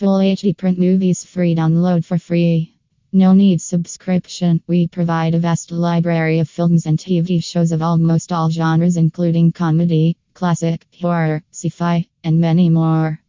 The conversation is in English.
Full HD print movies free download for free. No need subscription. We provide a vast library of films and TV shows of almost all genres, including comedy, classic, horror, sci fi, and many more.